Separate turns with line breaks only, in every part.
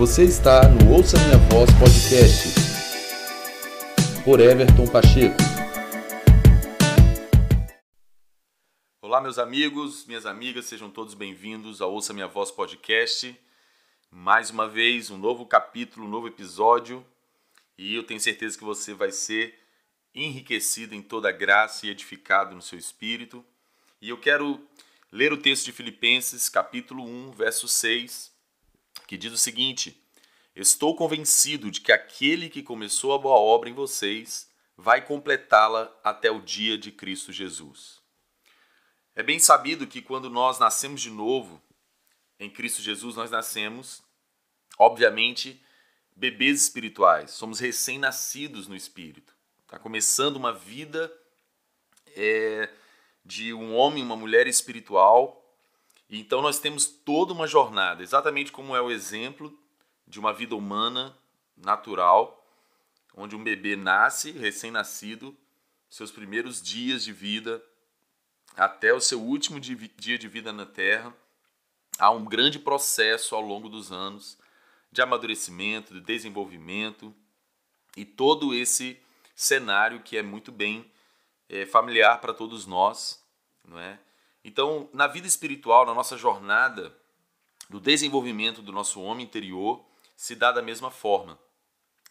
Você está no Ouça Minha Voz Podcast por Everton Pacheco.
Olá, meus amigos, minhas amigas, sejam todos bem-vindos ao Ouça Minha Voz Podcast. Mais uma vez, um novo capítulo, um novo episódio, e eu tenho certeza que você vai ser enriquecido em toda graça e edificado no seu espírito. E eu quero ler o texto de Filipenses, capítulo 1, verso 6, que diz o seguinte: Estou convencido de que aquele que começou a boa obra em vocês vai completá-la até o dia de Cristo Jesus. É bem sabido que quando nós nascemos de novo, em Cristo Jesus, nós nascemos, obviamente, bebês espirituais, somos recém-nascidos no Espírito. Está começando uma vida é, de um homem uma mulher espiritual. Então nós temos toda uma jornada, exatamente como é o exemplo de uma vida humana natural, onde um bebê nasce, recém-nascido, seus primeiros dias de vida até o seu último dia de vida na Terra, há um grande processo ao longo dos anos de amadurecimento, de desenvolvimento e todo esse cenário que é muito bem é, familiar para todos nós, não é? Então, na vida espiritual, na nossa jornada do desenvolvimento do nosso homem interior, se dá da mesma forma.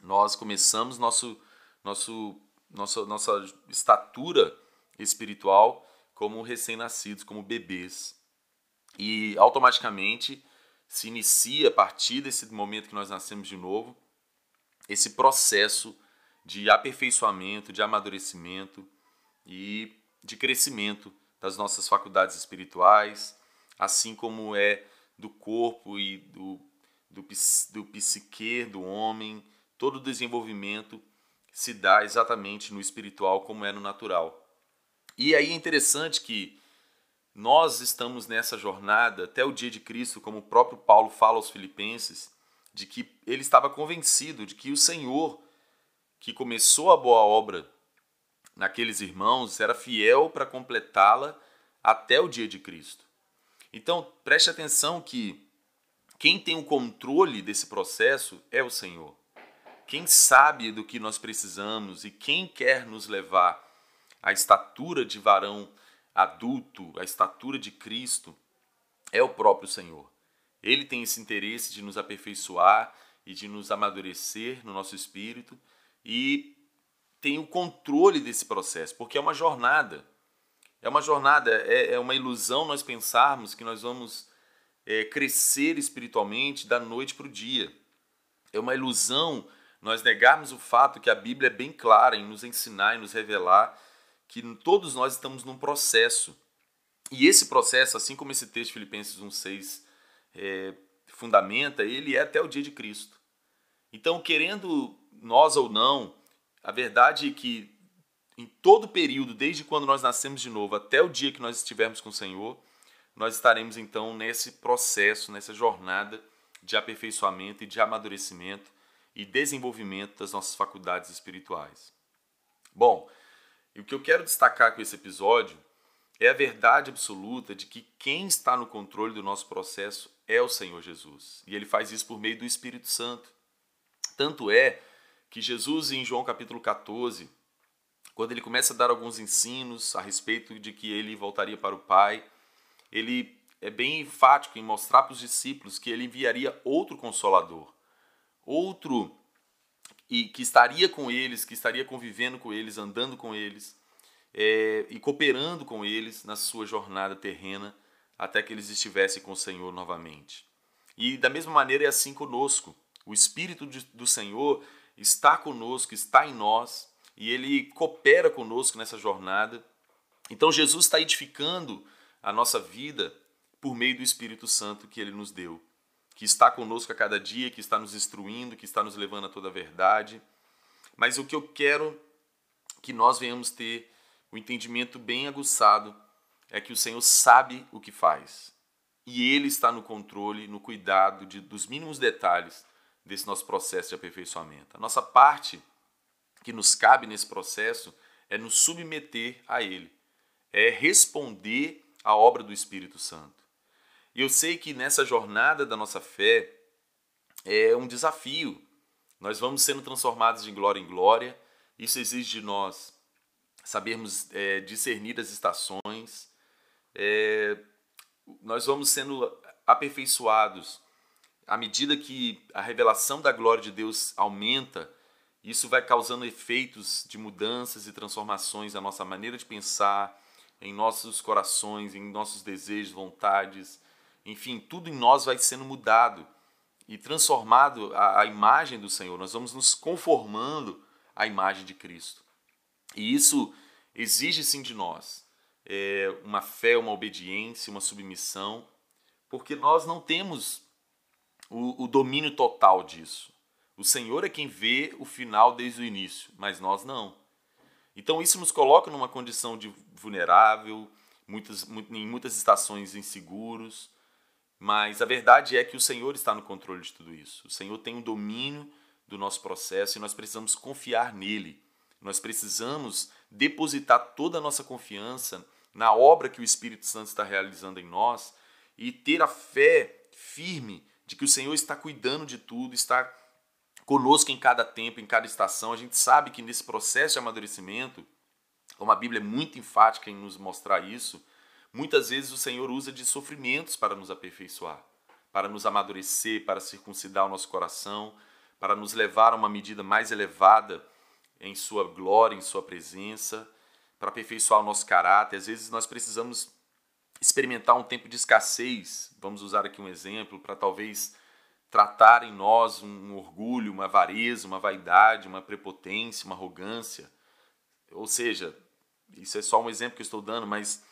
Nós começamos nosso, nosso, nossa, nossa estatura espiritual como recém-nascidos, como bebês. E automaticamente se inicia a partir desse momento que nós nascemos de novo, esse processo de aperfeiçoamento, de amadurecimento, e de crescimento das nossas faculdades espirituais, assim como é do corpo e do, do, do psique do homem, todo o desenvolvimento se dá exatamente no espiritual como é no natural. E aí é interessante que nós estamos nessa jornada até o dia de Cristo, como o próprio Paulo fala aos Filipenses, de que ele estava convencido de que o Senhor, que começou a boa obra naqueles irmãos era fiel para completá-la até o dia de Cristo. Então, preste atenção que quem tem o controle desse processo é o Senhor. Quem sabe do que nós precisamos e quem quer nos levar à estatura de varão adulto, à estatura de Cristo, é o próprio Senhor. Ele tem esse interesse de nos aperfeiçoar e de nos amadurecer no nosso espírito e tem o controle desse processo, porque é uma jornada. É uma jornada, é, é uma ilusão nós pensarmos que nós vamos é, crescer espiritualmente da noite para o dia. É uma ilusão nós negarmos o fato que a Bíblia é bem clara em nos ensinar e nos revelar que todos nós estamos num processo. E esse processo, assim como esse texto de Filipenses 1,6 é, fundamenta, ele é até o dia de Cristo. Então, querendo nós ou não, a verdade é que em todo período, desde quando nós nascemos de novo até o dia que nós estivermos com o Senhor, nós estaremos então nesse processo, nessa jornada de aperfeiçoamento e de amadurecimento e desenvolvimento das nossas faculdades espirituais. Bom, e o que eu quero destacar com esse episódio é a verdade absoluta de que quem está no controle do nosso processo é o Senhor Jesus. E ele faz isso por meio do Espírito Santo. Tanto é que Jesus, em João capítulo 14, quando ele começa a dar alguns ensinos a respeito de que ele voltaria para o Pai, ele é bem enfático em mostrar para os discípulos que ele enviaria outro consolador, outro e que estaria com eles, que estaria convivendo com eles, andando com eles é, e cooperando com eles na sua jornada terrena até que eles estivessem com o Senhor novamente. E da mesma maneira é assim conosco. O Espírito do Senhor está conosco, está em nós e ele coopera conosco nessa jornada. Então Jesus está edificando a nossa vida por meio do Espírito Santo que ele nos deu, que está conosco a cada dia, que está nos instruindo, que está nos levando a toda a verdade. Mas o que eu quero que nós venhamos ter o entendimento bem aguçado é que o Senhor sabe o que faz. E Ele está no controle, no cuidado de, dos mínimos detalhes desse nosso processo de aperfeiçoamento. A nossa parte que nos cabe nesse processo é nos submeter a Ele, é responder à obra do Espírito Santo. E eu sei que nessa jornada da nossa fé, é um desafio. Nós vamos sendo transformados de glória em glória. Isso exige de nós sabermos é, discernir as estações. É, nós vamos sendo aperfeiçoados à medida que a revelação da glória de Deus aumenta. Isso vai causando efeitos de mudanças e transformações na nossa maneira de pensar, em nossos corações, em nossos desejos, vontades, enfim, tudo em nós vai sendo mudado e transformado à, imagem do Senhor. Nós vamos nos conformando à imagem de Cristo. E isso exige sim de nós é, uma fé, uma obediência, uma submissão, porque nós não temos o, o domínio total disso. O Senhor é quem vê o final desde o início, mas nós não. Então isso nos coloca numa condição de vulnerável, muitas, em muitas estações inseguros, mas a verdade é que o Senhor está no controle de tudo isso. O Senhor tem o domínio do nosso processo e nós precisamos confiar nele. Nós precisamos depositar toda a nossa confiança na obra que o Espírito Santo está realizando em nós e ter a fé firme de que o Senhor está cuidando de tudo, está conosco em cada tempo, em cada estação. A gente sabe que nesse processo de amadurecimento, como a Bíblia é muito enfática em nos mostrar isso, muitas vezes o Senhor usa de sofrimentos para nos aperfeiçoar, para nos amadurecer, para circuncidar o nosso coração, para nos levar a uma medida mais elevada em Sua glória, em Sua presença, para aperfeiçoar o nosso caráter. Às vezes nós precisamos experimentar um tempo de escassez, vamos usar aqui um exemplo, para talvez tratar em nós um orgulho, uma avareza, uma vaidade, uma prepotência, uma arrogância. Ou seja, isso é só um exemplo que eu estou dando, mas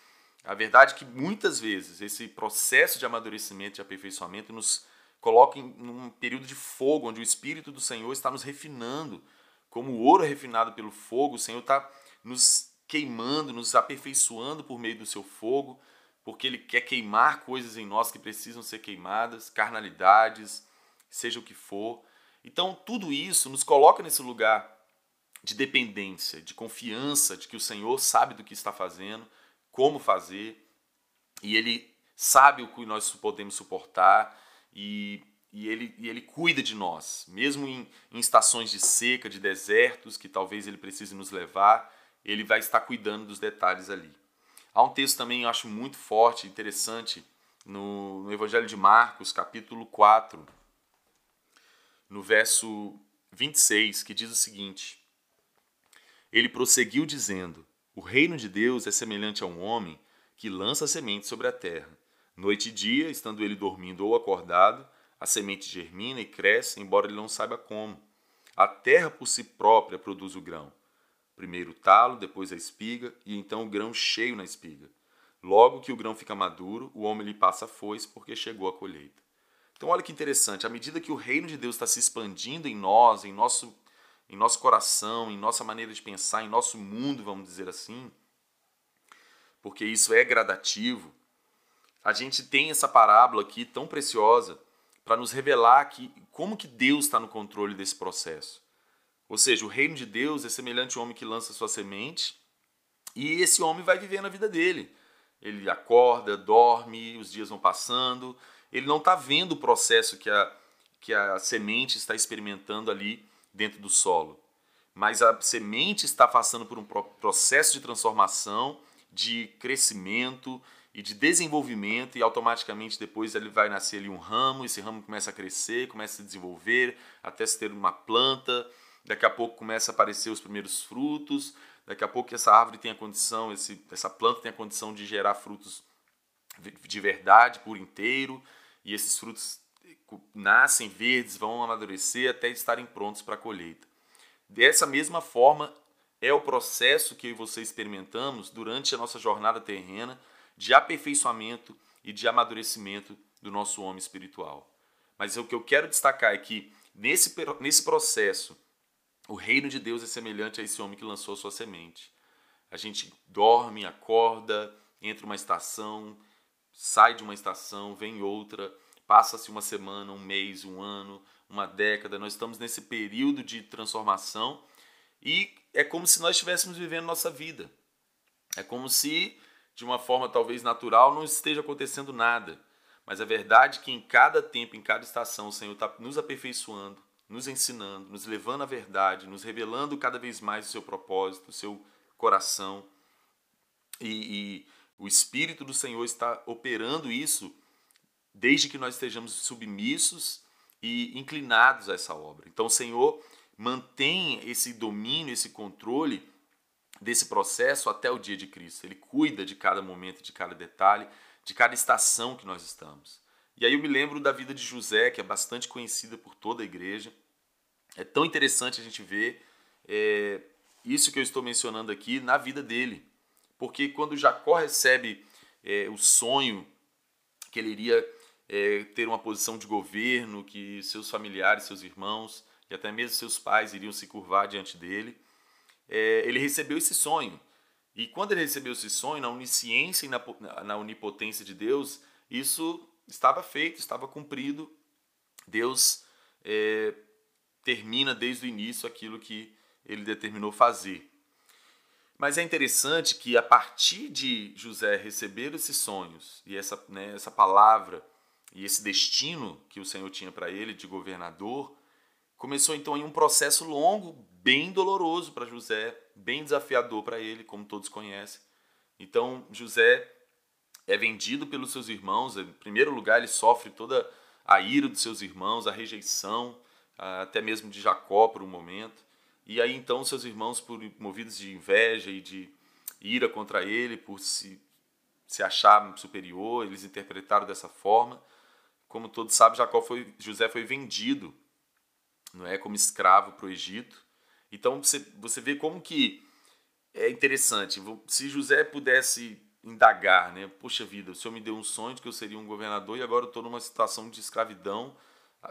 a verdade é que muitas vezes esse processo de amadurecimento e aperfeiçoamento nos coloca em um período de fogo, onde o Espírito do Senhor está nos refinando. Como o ouro é refinado pelo fogo, o Senhor está nos queimando, nos aperfeiçoando por meio do seu fogo, porque Ele quer queimar coisas em nós que precisam ser queimadas, carnalidades, seja o que for. Então, tudo isso nos coloca nesse lugar de dependência, de confiança de que o Senhor sabe do que está fazendo, como fazer, e Ele sabe o que nós podemos suportar, e, e, ele, e ele cuida de nós, mesmo em, em estações de seca, de desertos, que talvez Ele precise nos levar, Ele vai estar cuidando dos detalhes ali. Há um texto também, eu acho muito forte, interessante, no, no Evangelho de Marcos, capítulo 4, no verso 26, que diz o seguinte: Ele prosseguiu dizendo: O reino de Deus é semelhante a um homem que lança semente sobre a terra. Noite e dia, estando ele dormindo ou acordado, a semente germina e cresce, embora ele não saiba como. A terra por si própria produz o grão. Primeiro o talo, depois a espiga, e então o grão cheio na espiga. Logo que o grão fica maduro, o homem lhe passa a foice, porque chegou a colheita. Então, olha que interessante, à medida que o reino de Deus está se expandindo em nós, em nosso, em nosso coração, em nossa maneira de pensar, em nosso mundo, vamos dizer assim, porque isso é gradativo, a gente tem essa parábola aqui tão preciosa para nos revelar que como que Deus está no controle desse processo. Ou seja, o reino de Deus é semelhante ao homem que lança sua semente e esse homem vai viver na vida dele. Ele acorda, dorme, os dias vão passando, ele não está vendo o processo que a, que a semente está experimentando ali dentro do solo. Mas a semente está passando por um processo de transformação, de crescimento e de desenvolvimento, e automaticamente depois ele vai nascer ali um ramo, esse ramo começa a crescer, começa a se desenvolver, até se ter uma planta, daqui a pouco começa a aparecer os primeiros frutos, daqui a pouco essa árvore tem a condição, esse, essa planta tem a condição de gerar frutos de verdade por inteiro, e esses frutos nascem verdes, vão amadurecer até estarem prontos para a colheita. Dessa mesma forma, é o processo que eu e você experimentamos durante a nossa jornada terrena de aperfeiçoamento e de amadurecimento do nosso homem espiritual. Mas o que eu quero destacar é que nesse, nesse processo, o reino de Deus é semelhante a esse homem que lançou sua semente. A gente dorme, acorda, entra uma estação, sai de uma estação, vem outra, passa-se uma semana, um mês, um ano, uma década. Nós estamos nesse período de transformação e é como se nós estivéssemos vivendo nossa vida. É como se, de uma forma talvez natural, não esteja acontecendo nada. Mas a verdade é que em cada tempo, em cada estação, o Senhor está nos aperfeiçoando, nos ensinando, nos levando à verdade, nos revelando cada vez mais o seu propósito, o seu coração. E, e o Espírito do Senhor está operando isso desde que nós estejamos submissos e inclinados a essa obra. Então o Senhor mantém esse domínio, esse controle desse processo até o dia de Cristo. Ele cuida de cada momento, de cada detalhe, de cada estação que nós estamos. E aí eu me lembro da vida de José, que é bastante conhecida por toda a igreja. É tão interessante a gente ver é, isso que eu estou mencionando aqui na vida dele. Porque quando Jacó recebe é, o sonho que ele iria é, ter uma posição de governo, que seus familiares, seus irmãos e até mesmo seus pais iriam se curvar diante dele, é, ele recebeu esse sonho. E quando ele recebeu esse sonho, na onisciência e na, na onipotência de Deus, isso estava feito, estava cumprido. Deus é, termina desde o início aquilo que ele determinou fazer. Mas é interessante que a partir de José receber esses sonhos e essa, né, essa palavra e esse destino que o Senhor tinha para ele de governador, começou então em um processo longo, bem doloroso para José, bem desafiador para ele, como todos conhecem. Então José é vendido pelos seus irmãos. Em primeiro lugar, ele sofre toda a ira dos seus irmãos, a rejeição, até mesmo de Jacó por um momento. E aí então seus irmãos, por movidos de inveja e de ira contra ele, por se, se achar superior, eles interpretaram dessa forma. Como todos sabem, Jacó foi, José foi vendido, não é, como escravo para o Egito. Então você, você vê como que é interessante. Se José pudesse indagar, né? Poxa vida, o Senhor me deu um sonho de que eu seria um governador e agora eu estou numa situação de escravidão,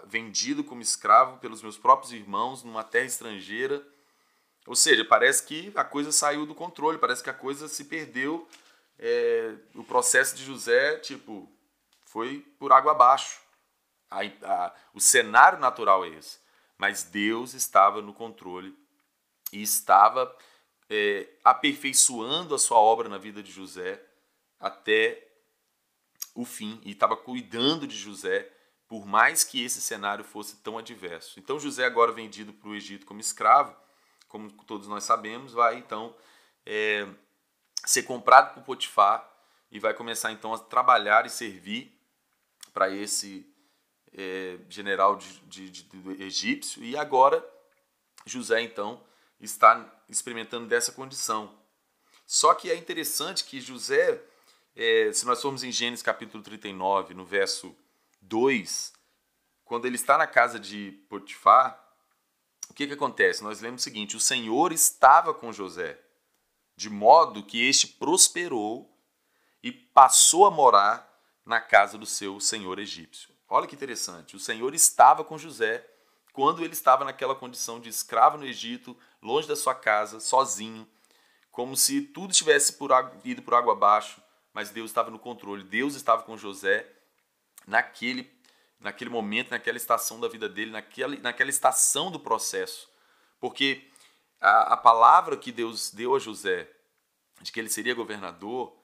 vendido como escravo pelos meus próprios irmãos numa terra estrangeira. Ou seja, parece que a coisa saiu do controle, parece que a coisa se perdeu. É, o processo de José, tipo, foi por água abaixo. A, a, o cenário natural é esse. Mas Deus estava no controle e estava é, aperfeiçoando a sua obra na vida de José até o fim e estava cuidando de José por mais que esse cenário fosse tão adverso. Então José agora vendido para o Egito como escravo, como todos nós sabemos, vai então é, ser comprado por Potifar e vai começar então a trabalhar e servir para esse é, general de, de, de, egípcio e agora José então está experimentando dessa condição. Só que é interessante que José, é, se nós formos em Gênesis capítulo 39, no verso 2, quando ele está na casa de Potifar, o que, que acontece? Nós lemos o seguinte: o Senhor estava com José, de modo que este prosperou e passou a morar na casa do seu senhor egípcio. Olha que interessante, o Senhor estava com José quando ele estava naquela condição de escravo no Egito, longe da sua casa, sozinho, como se tudo tivesse por ido por água abaixo, mas Deus estava no controle. Deus estava com José naquele, naquele momento, naquela estação da vida dele, naquela, naquela estação do processo. Porque a, a palavra que Deus deu a José, de que ele seria governador,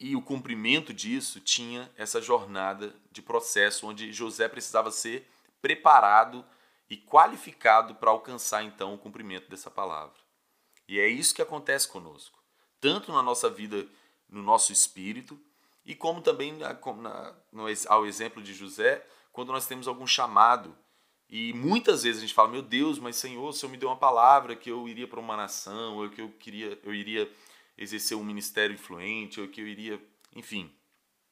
e o cumprimento disso tinha essa jornada de processo onde José precisava ser preparado e qualificado para alcançar então o cumprimento dessa palavra. E é isso que acontece conosco, tanto na nossa vida, no nosso espírito, e como também na, na, no, ao exemplo de José, quando nós temos algum chamado. E muitas vezes a gente fala: Meu Deus, mas Senhor, o Senhor me deu uma palavra que eu iria para uma nação, ou que eu queria, eu iria exercer um ministério influente, ou que eu iria, enfim,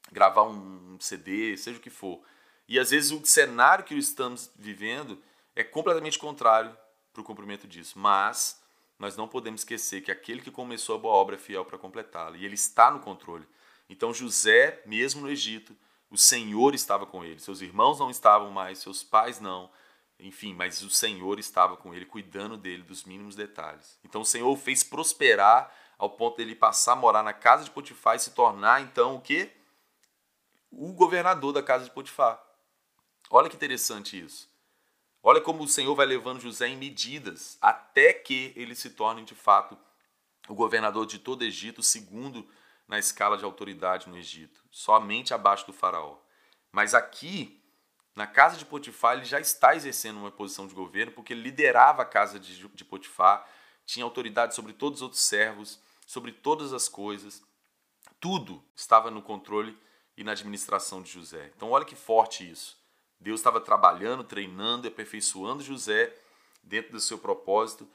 gravar um CD, seja o que for. E às vezes o cenário que estamos vivendo é completamente contrário para o cumprimento disso. Mas nós não podemos esquecer que aquele que começou a boa obra é fiel para completá-la. E ele está no controle. Então José, mesmo no Egito, o Senhor estava com ele. Seus irmãos não estavam mais, seus pais não. Enfim, mas o Senhor estava com ele, cuidando dele dos mínimos detalhes. Então o Senhor o fez prosperar ao ponto dele passar a morar na casa de Potifar e se tornar então o quê? O governador da casa de Potifar. Olha que interessante isso. Olha como o Senhor vai levando José em medidas até que ele se torne de fato o governador de todo Egito, segundo na escala de autoridade no Egito, somente abaixo do faraó. Mas aqui, na casa de Potifar, ele já está exercendo uma posição de governo, porque ele liderava a casa de, de Potifar, tinha autoridade sobre todos os outros servos, sobre todas as coisas. Tudo estava no controle e na administração de José. Então, olha que forte isso. Deus estava trabalhando, treinando e aperfeiçoando José dentro do seu propósito,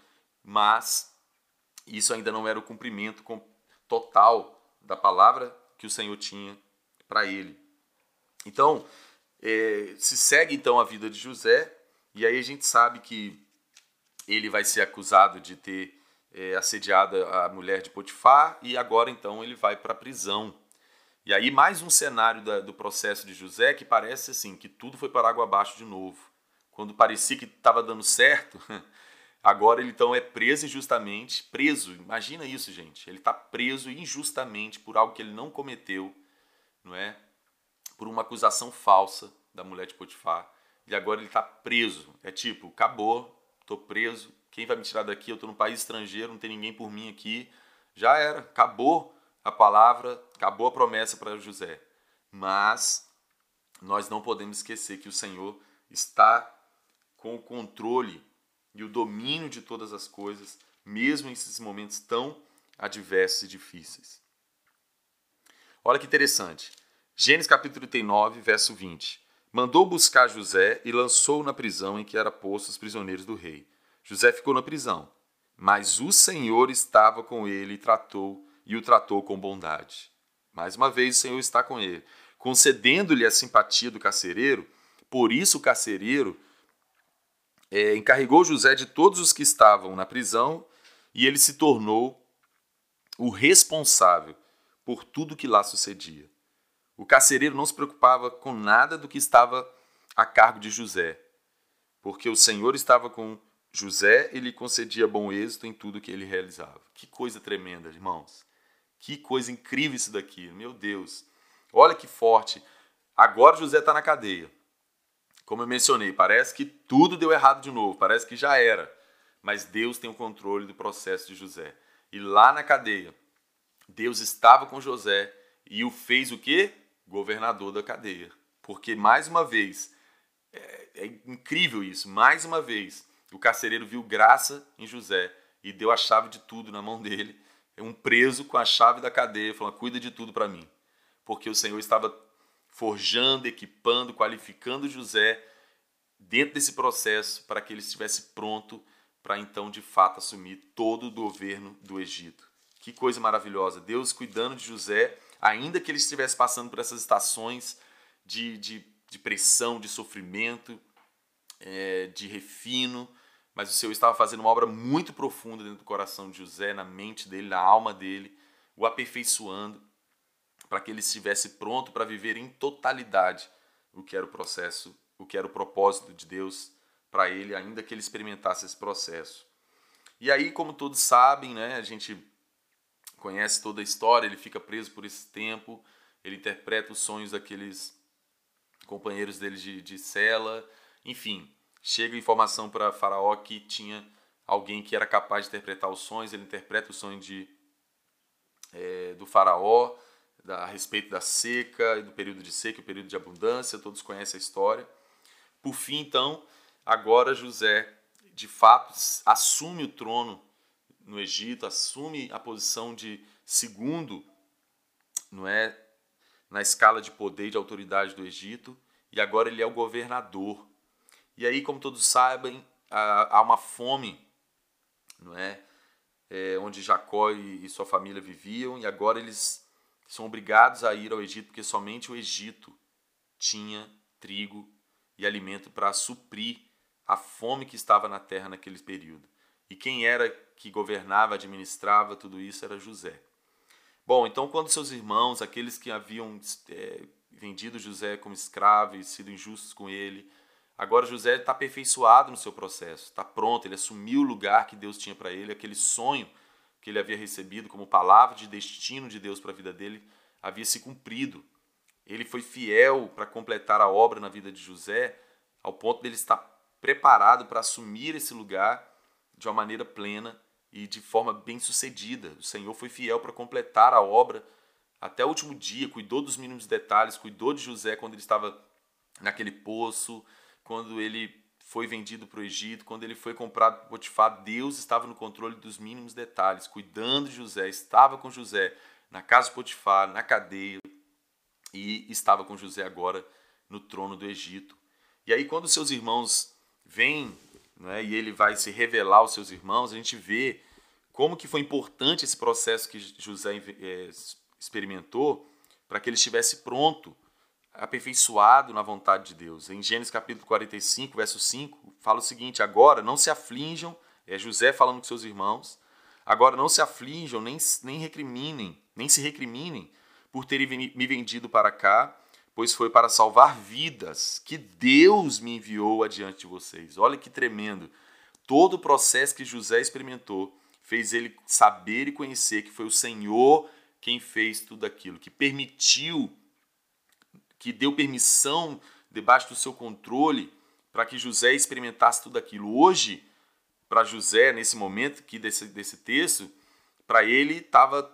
mas isso ainda não era o cumprimento total da palavra que o Senhor tinha para ele. Então, é, se segue então a vida de José, e aí a gente sabe que ele vai ser acusado de ter é, assediado a mulher de Potifar, e agora então ele vai para a prisão. E aí mais um cenário da, do processo de José que parece assim, que tudo foi para água abaixo de novo. Quando parecia que estava dando certo, agora ele então é preso injustamente, preso, imagina isso gente, ele está preso injustamente por algo que ele não cometeu, não é? Por uma acusação falsa da mulher de Potifar, e agora ele está preso. É tipo, acabou, estou preso, quem vai me tirar daqui? Eu estou num país estrangeiro, não tem ninguém por mim aqui. Já era, acabou a palavra, acabou a promessa para José. Mas nós não podemos esquecer que o Senhor está com o controle e o domínio de todas as coisas, mesmo em esses momentos tão adversos e difíceis. Olha que interessante. Gênesis capítulo 39, verso 20. Mandou buscar José e lançou-o na prisão em que era posto os prisioneiros do rei. José ficou na prisão, mas o Senhor estava com ele e tratou e o tratou com bondade. Mais uma vez, o Senhor está com ele, concedendo-lhe a simpatia do carcereiro. Por isso, o carcereiro é, encarregou José de todos os que estavam na prisão e ele se tornou o responsável por tudo que lá sucedia. O carcereiro não se preocupava com nada do que estava a cargo de José, porque o Senhor estava com José e lhe concedia bom êxito em tudo que ele realizava. Que coisa tremenda, irmãos. Que coisa incrível isso daqui, meu Deus. Olha que forte. Agora José está na cadeia. Como eu mencionei, parece que tudo deu errado de novo, parece que já era. Mas Deus tem o controle do processo de José. E lá na cadeia, Deus estava com José e o fez o quê? Governador da cadeia. Porque, mais uma vez, é, é incrível isso, mais uma vez, o carcereiro viu graça em José e deu a chave de tudo na mão dele um preso com a chave da cadeia, falando: cuida de tudo para mim. Porque o Senhor estava forjando, equipando, qualificando José dentro desse processo para que ele estivesse pronto para então de fato assumir todo o governo do Egito. Que coisa maravilhosa! Deus cuidando de José, ainda que ele estivesse passando por essas estações de, de, de pressão, de sofrimento, é, de refino, mas o Senhor estava fazendo uma obra muito profunda dentro do coração de José, na mente dele, na alma dele, o aperfeiçoando para que ele estivesse pronto para viver em totalidade o que era o processo, o que era o propósito de Deus para ele, ainda que ele experimentasse esse processo. E aí, como todos sabem, né, a gente conhece toda a história, ele fica preso por esse tempo, ele interpreta os sonhos daqueles companheiros dele de, de cela, enfim, chega informação para Faraó que tinha alguém que era capaz de interpretar os sonhos, ele interpreta o sonho de, é, do Faraó da, a respeito da seca, do período de seca e o período de abundância, todos conhecem a história. Por fim, então, agora José, de fato, assume o trono no Egito, assume a posição de segundo, não é, na escala de poder e de autoridade do Egito, e agora ele é o governador e aí, como todos sabem, há uma fome, não é? é onde Jacó e sua família viviam, e agora eles são obrigados a ir ao Egito, porque somente o Egito tinha trigo e alimento para suprir a fome que estava na terra naquele período. E quem era que governava, administrava tudo isso era José. Bom, então quando seus irmãos, aqueles que haviam é, vendido José como escravo e sido injustos com ele, Agora José está aperfeiçoado no seu processo, está pronto, ele assumiu o lugar que Deus tinha para ele, aquele sonho que ele havia recebido como palavra de destino de Deus para a vida dele havia se cumprido. Ele foi fiel para completar a obra na vida de José, ao ponto dele estar preparado para assumir esse lugar de uma maneira plena e de forma bem sucedida. O Senhor foi fiel para completar a obra até o último dia, cuidou dos mínimos detalhes, cuidou de José quando ele estava naquele poço, quando ele foi vendido para o Egito, quando ele foi comprado por Potifar, Deus estava no controle dos mínimos detalhes, cuidando de José, estava com José na casa de Potifar, na cadeia, e estava com José agora no trono do Egito. E aí, quando seus irmãos vêm né, e ele vai se revelar aos seus irmãos, a gente vê como que foi importante esse processo que José é, experimentou para que ele estivesse pronto, aperfeiçoado na vontade de Deus. Em Gênesis capítulo 45, verso 5, fala o seguinte: Agora não se aflinjam, é José falando com seus irmãos, agora não se aflinjam, nem, nem recriminem, nem se recriminem por terem me vendido para cá, pois foi para salvar vidas que Deus me enviou adiante de vocês. Olha que tremendo. Todo o processo que José experimentou fez ele saber e conhecer que foi o Senhor quem fez tudo aquilo, que permitiu, que deu permissão debaixo do seu controle para que José experimentasse tudo aquilo. Hoje, para José, nesse momento aqui desse, desse texto, para ele estava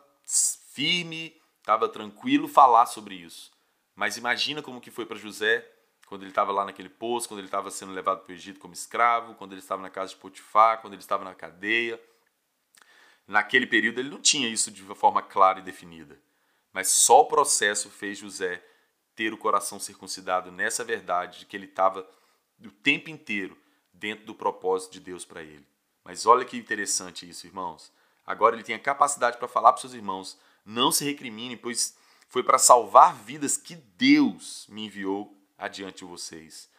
firme, estava tranquilo falar sobre isso. Mas imagina como que foi para José quando ele estava lá naquele poço, quando ele estava sendo levado para o Egito como escravo, quando ele estava na casa de Potifar, quando ele estava na cadeia. Naquele período ele não tinha isso de uma forma clara e definida. Mas só o processo fez José ter o coração circuncidado nessa verdade de que ele estava o tempo inteiro dentro do propósito de Deus para ele. Mas olha que interessante isso, irmãos. Agora ele tem a capacidade para falar para seus irmãos: não se recriminem, pois foi para salvar vidas que Deus me enviou adiante de vocês.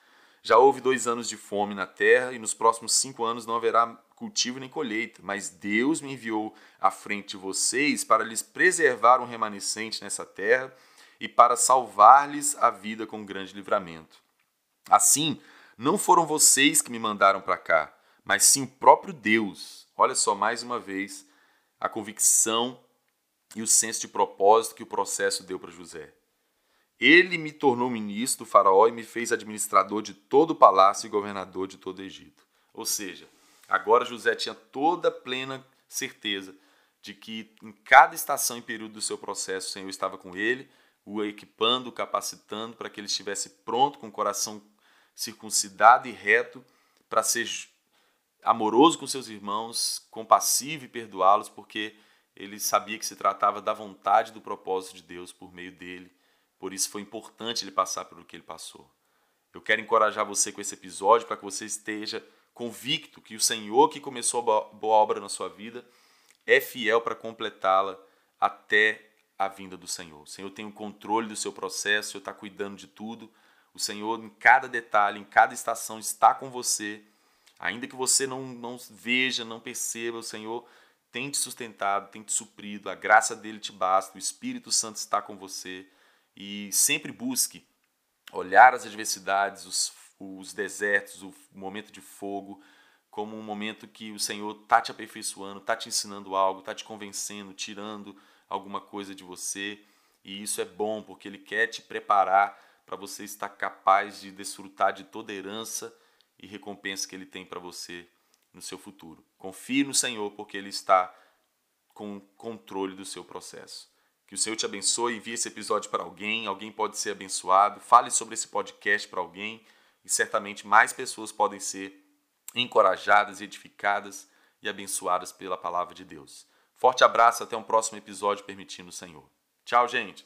Já houve dois anos de fome na terra e nos próximos cinco anos não haverá cultivo nem colheita, mas Deus me enviou à frente de vocês para lhes preservar um remanescente nessa terra e para salvar-lhes a vida com um grande livramento. Assim, não foram vocês que me mandaram para cá, mas sim o próprio Deus. Olha só, mais uma vez, a convicção e o senso de propósito que o processo deu para José. Ele me tornou ministro do faraó e me fez administrador de todo o palácio e governador de todo o Egito. Ou seja, Agora José tinha toda a plena certeza de que em cada estação e período do seu processo o Senhor estava com ele, o equipando, capacitando para que ele estivesse pronto, com o coração circuncidado e reto, para ser amoroso com seus irmãos, compassivo e perdoá-los, porque ele sabia que se tratava da vontade do propósito de Deus por meio dele. Por isso foi importante ele passar pelo que ele passou. Eu quero encorajar você com esse episódio para que você esteja convicto que o Senhor que começou a boa obra na sua vida é fiel para completá-la até a vinda do Senhor. O Senhor tem o controle do seu processo, o Senhor está cuidando de tudo. O Senhor, em cada detalhe, em cada estação, está com você. Ainda que você não, não veja, não perceba, o Senhor tem te sustentado, tem te suprido, a graça dele te basta, o Espírito Santo está com você. E sempre busque olhar as adversidades, os os desertos, o momento de fogo, como um momento que o Senhor está te aperfeiçoando, está te ensinando algo, está te convencendo, tirando alguma coisa de você. E isso é bom, porque Ele quer te preparar para você estar capaz de desfrutar de toda a herança e recompensa que Ele tem para você no seu futuro. Confie no Senhor, porque Ele está com controle do seu processo. Que o Senhor te abençoe, envie esse episódio para alguém, alguém pode ser abençoado, fale sobre esse podcast para alguém e certamente mais pessoas podem ser encorajadas, edificadas e abençoadas pela palavra de Deus. Forte abraço, até um próximo episódio, permitindo o Senhor. Tchau, gente!